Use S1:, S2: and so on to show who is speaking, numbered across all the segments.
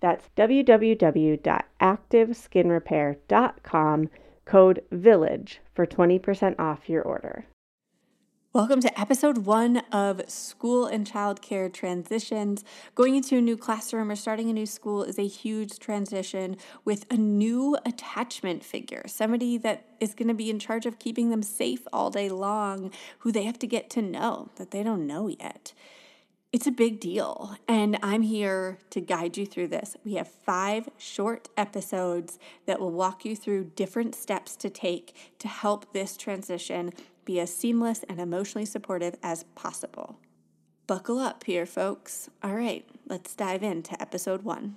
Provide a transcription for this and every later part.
S1: that's www.activeskinrepair.com code VILLAGE for 20% off your order.
S2: Welcome to episode one of School and Childcare Transitions. Going into a new classroom or starting a new school is a huge transition with a new attachment figure, somebody that is going to be in charge of keeping them safe all day long, who they have to get to know that they don't know yet. It's a big deal, and I'm here to guide you through this. We have five short episodes that will walk you through different steps to take to help this transition be as seamless and emotionally supportive as possible. Buckle up here, folks. All right, let's dive into episode one.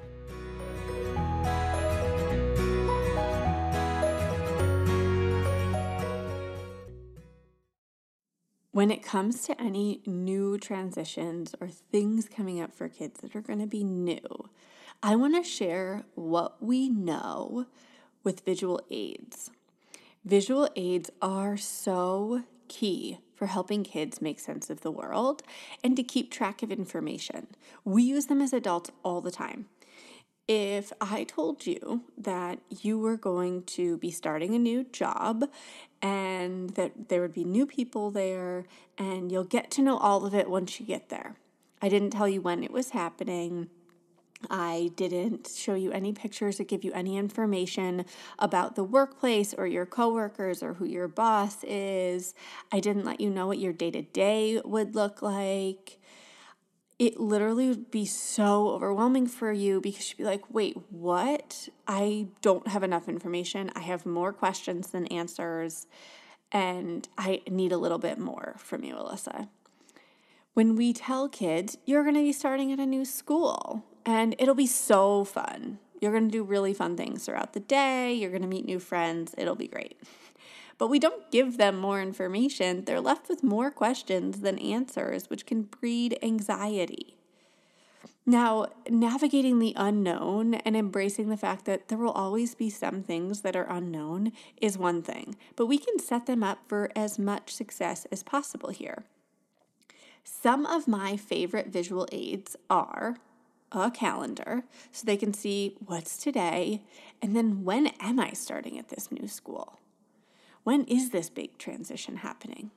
S2: When it comes to any new transitions or things coming up for kids that are going to be new, I want to share what we know with visual aids. Visual aids are so key for helping kids make sense of the world and to keep track of information. We use them as adults all the time. If I told you that you were going to be starting a new job and that there would be new people there and you'll get to know all of it once you get there, I didn't tell you when it was happening. I didn't show you any pictures or give you any information about the workplace or your coworkers or who your boss is. I didn't let you know what your day to day would look like it literally would be so overwhelming for you because you'd be like, wait, what? I don't have enough information. I have more questions than answers, and I need a little bit more from you, Alyssa. When we tell kids, you're going to be starting at a new school, and it'll be so fun. You're going to do really fun things throughout the day. You're going to meet new friends. It'll be great but we don't give them more information, they're left with more questions than answers, which can breed anxiety. Now, navigating the unknown and embracing the fact that there will always be some things that are unknown is one thing, but we can set them up for as much success as possible here. Some of my favorite visual aids are a calendar so they can see what's today and then when am I starting at this new school? When is this big transition happening?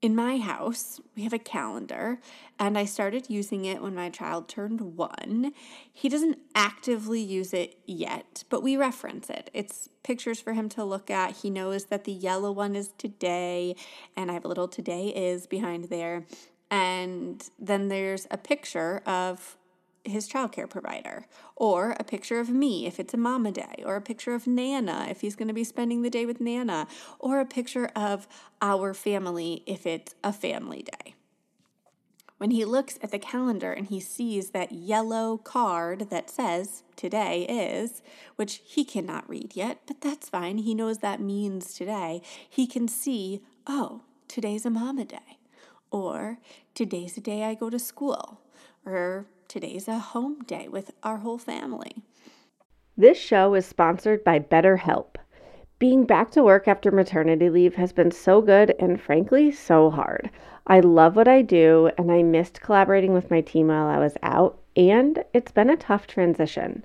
S2: In my house, we have a calendar, and I started using it when my child turned one. He doesn't actively use it yet, but we reference it. It's pictures for him to look at. He knows that the yellow one is today, and I have a little today is behind there. And then there's a picture of his childcare provider, or a picture of me if it's a mama day, or a picture of Nana if he's going to be spending the day with Nana, or a picture of our family if it's a family day. When he looks at the calendar and he sees that yellow card that says today is, which he cannot read yet, but that's fine. He knows that means today. He can see, oh, today's a mama day, or today's the day I go to school, or today's a home day with our whole family.
S1: This show is sponsored by BetterHelp. Being back to work after maternity leave has been so good and frankly so hard. I love what I do and I missed collaborating with my team while I was out, and it's been a tough transition.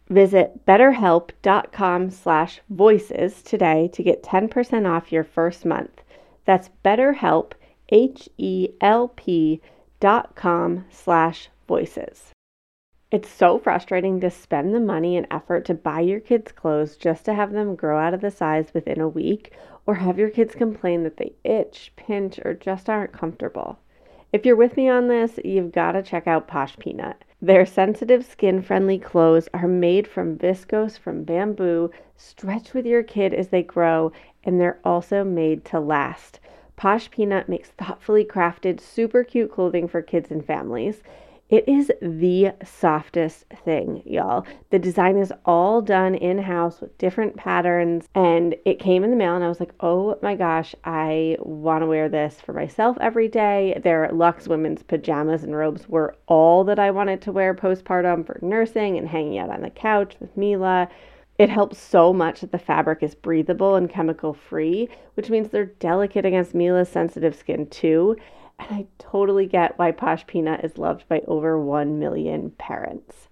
S1: Visit betterhelp.com slash voices today to get 10% off your first month. That's betterhelp, H-E-L-P dot com slash voices. It's so frustrating to spend the money and effort to buy your kids clothes just to have them grow out of the size within a week or have your kids complain that they itch, pinch, or just aren't comfortable. If you're with me on this, you've got to check out Posh Peanut. Their sensitive skin friendly clothes are made from viscose from bamboo, stretch with your kid as they grow, and they're also made to last. Posh Peanut makes thoughtfully crafted, super cute clothing for kids and families. It is the softest thing, y'all. The design is all done in house with different patterns, and it came in the mail, and I was like, oh my gosh, I want to wear this for myself every day. Their Luxe women's pajamas and robes were all that I wanted to wear postpartum for nursing and hanging out on the couch with Mila. It helps so much that the fabric is breathable and chemical free, which means they're delicate against Mila's sensitive skin too. And I totally get why Posh Peanut is loved by over 1 million parents.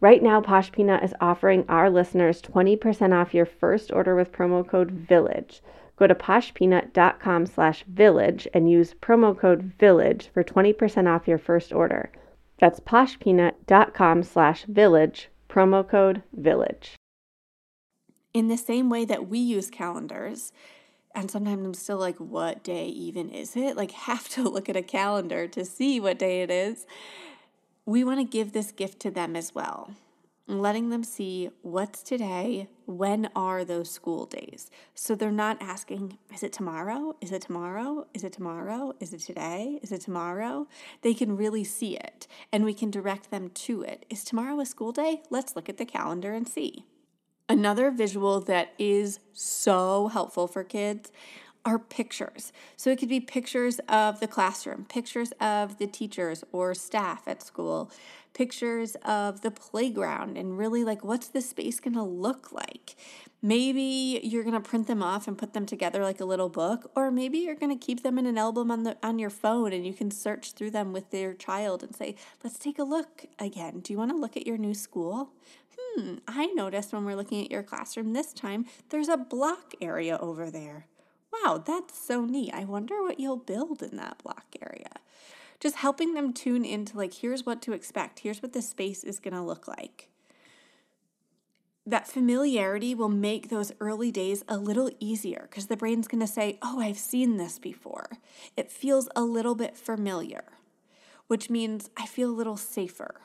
S1: Right now, Posh Peanut is offering our listeners 20% off your first order with promo code VILLAGE. Go to poshpeanut.com slash village and use promo code VILLAGE for 20% off your first order. That's poshpeanut.com slash village, promo code VILLAGE.
S2: In the same way that we use calendars, and sometimes I'm still like, what day even is it? Like, have to look at a calendar to see what day it is. We want to give this gift to them as well, letting them see what's today, when are those school days. So they're not asking, is it tomorrow? Is it tomorrow? Is it tomorrow? Is it today? Is it tomorrow? They can really see it and we can direct them to it. Is tomorrow a school day? Let's look at the calendar and see. Another visual that is so helpful for kids are pictures. So it could be pictures of the classroom, pictures of the teachers or staff at school, pictures of the playground, and really like what's the space going to look like. Maybe you're going to print them off and put them together like a little book, or maybe you're going to keep them in an album on the on your phone and you can search through them with your child and say, "Let's take a look again. Do you want to look at your new school? Hmm, I noticed when we're looking at your classroom this time, there's a block area over there. Wow, that's so neat. I wonder what you'll build in that block area." Just helping them tune into like here's what to expect. Here's what the space is going to look like that familiarity will make those early days a little easier because the brain's going to say, Oh, I've seen this before. It feels a little bit familiar, which means I feel a little safer.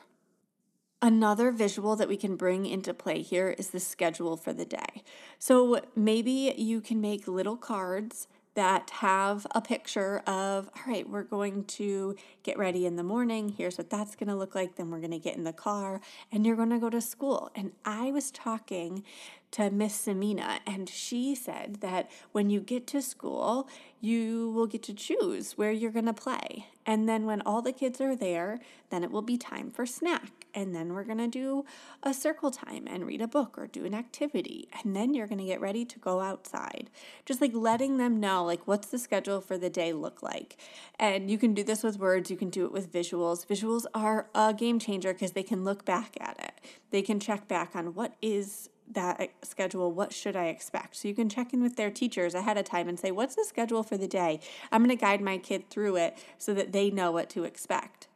S2: Another visual that we can bring into play here is the schedule for the day. So maybe you can make little cards that have a picture of, all right, we're going to get ready in the morning. Here's what that's going to look like. Then we're going to get in the car and you're going to go to school. And I was talking to Miss Samina, and she said that when you get to school, you will get to choose where you're going to play. And then when all the kids are there, then it will be time for snack. and then we're going to do a circle time and read a book or do an activity. And then you're going to get ready to go outside. Just like letting them know, like, what's the schedule for the day look like? And you can do this with words, you can do it with visuals. Visuals are a game changer because they can look back at it, they can check back on what is that schedule what should i expect so you can check in with their teachers ahead of time and say what's the schedule for the day i'm going to guide my kid through it so that they know what to expect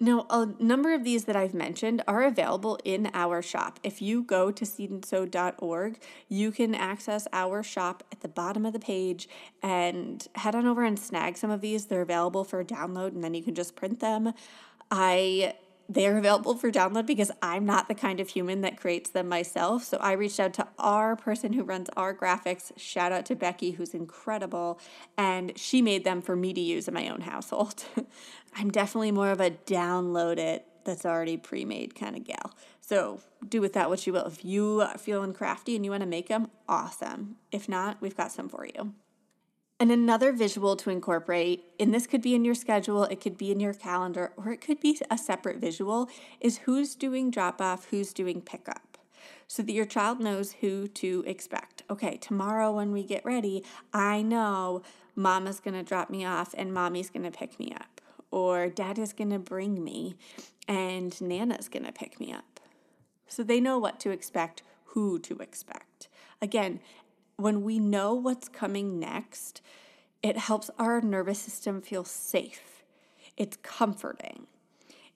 S2: now, a number of these that I've mentioned are available in our shop. If you go to seedandsew.org, you can access our shop at the bottom of the page and head on over and snag some of these. They're available for download and then you can just print them. I they're available for download because I'm not the kind of human that creates them myself. So I reached out to our person who runs our graphics. Shout out to Becky, who's incredible. And she made them for me to use in my own household. I'm definitely more of a download it that's already pre made kind of gal. So do with that what you will. If you are feeling crafty and you want to make them, awesome. If not, we've got some for you. And another visual to incorporate, and this could be in your schedule, it could be in your calendar, or it could be a separate visual, is who's doing drop off, who's doing pickup. So that your child knows who to expect. Okay, tomorrow when we get ready, I know mama's gonna drop me off and mommy's gonna pick me up, or dad is gonna bring me and nana's gonna pick me up. So they know what to expect, who to expect. Again, when we know what's coming next, it helps our nervous system feel safe. It's comforting.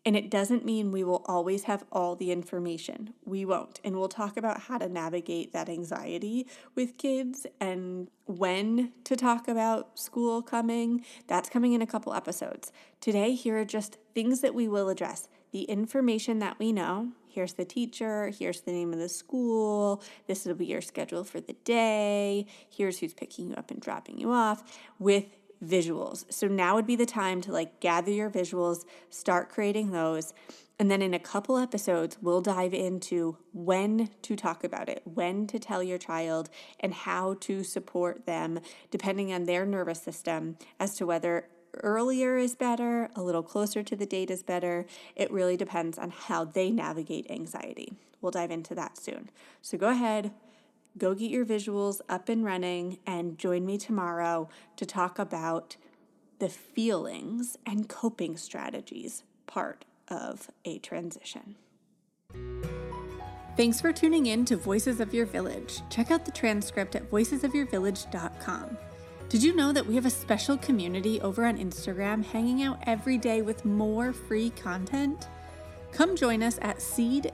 S2: And it doesn't mean we will always have all the information. We won't. And we'll talk about how to navigate that anxiety with kids and when to talk about school coming. That's coming in a couple episodes. Today, here are just things that we will address the information that we know. Here's the teacher, here's the name of the school, this will be your schedule for the day, here's who's picking you up and dropping you off with visuals. So now would be the time to like gather your visuals, start creating those. And then in a couple episodes, we'll dive into when to talk about it, when to tell your child, and how to support them depending on their nervous system as to whether earlier is better, a little closer to the date is better. It really depends on how they navigate anxiety. We'll dive into that soon. So go ahead, go get your visuals up and running, and join me tomorrow to talk about the feelings and coping strategies part of a transition. Thanks for tuning in to Voices of Your Village. Check out the transcript at voicesofyourvillage.com. Did you know that we have a special community over on Instagram hanging out every day with more free content? Come join us at seed.and.sew,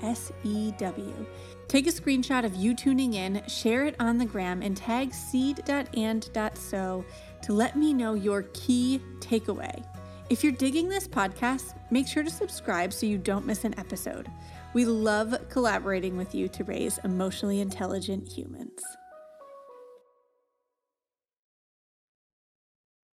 S2: S E W. Take a screenshot of you tuning in, share it on the gram, and tag seed.and.sew to let me know your key takeaway. If you're digging this podcast, make sure to subscribe so you don't miss an episode. We love collaborating with you to raise emotionally intelligent humans.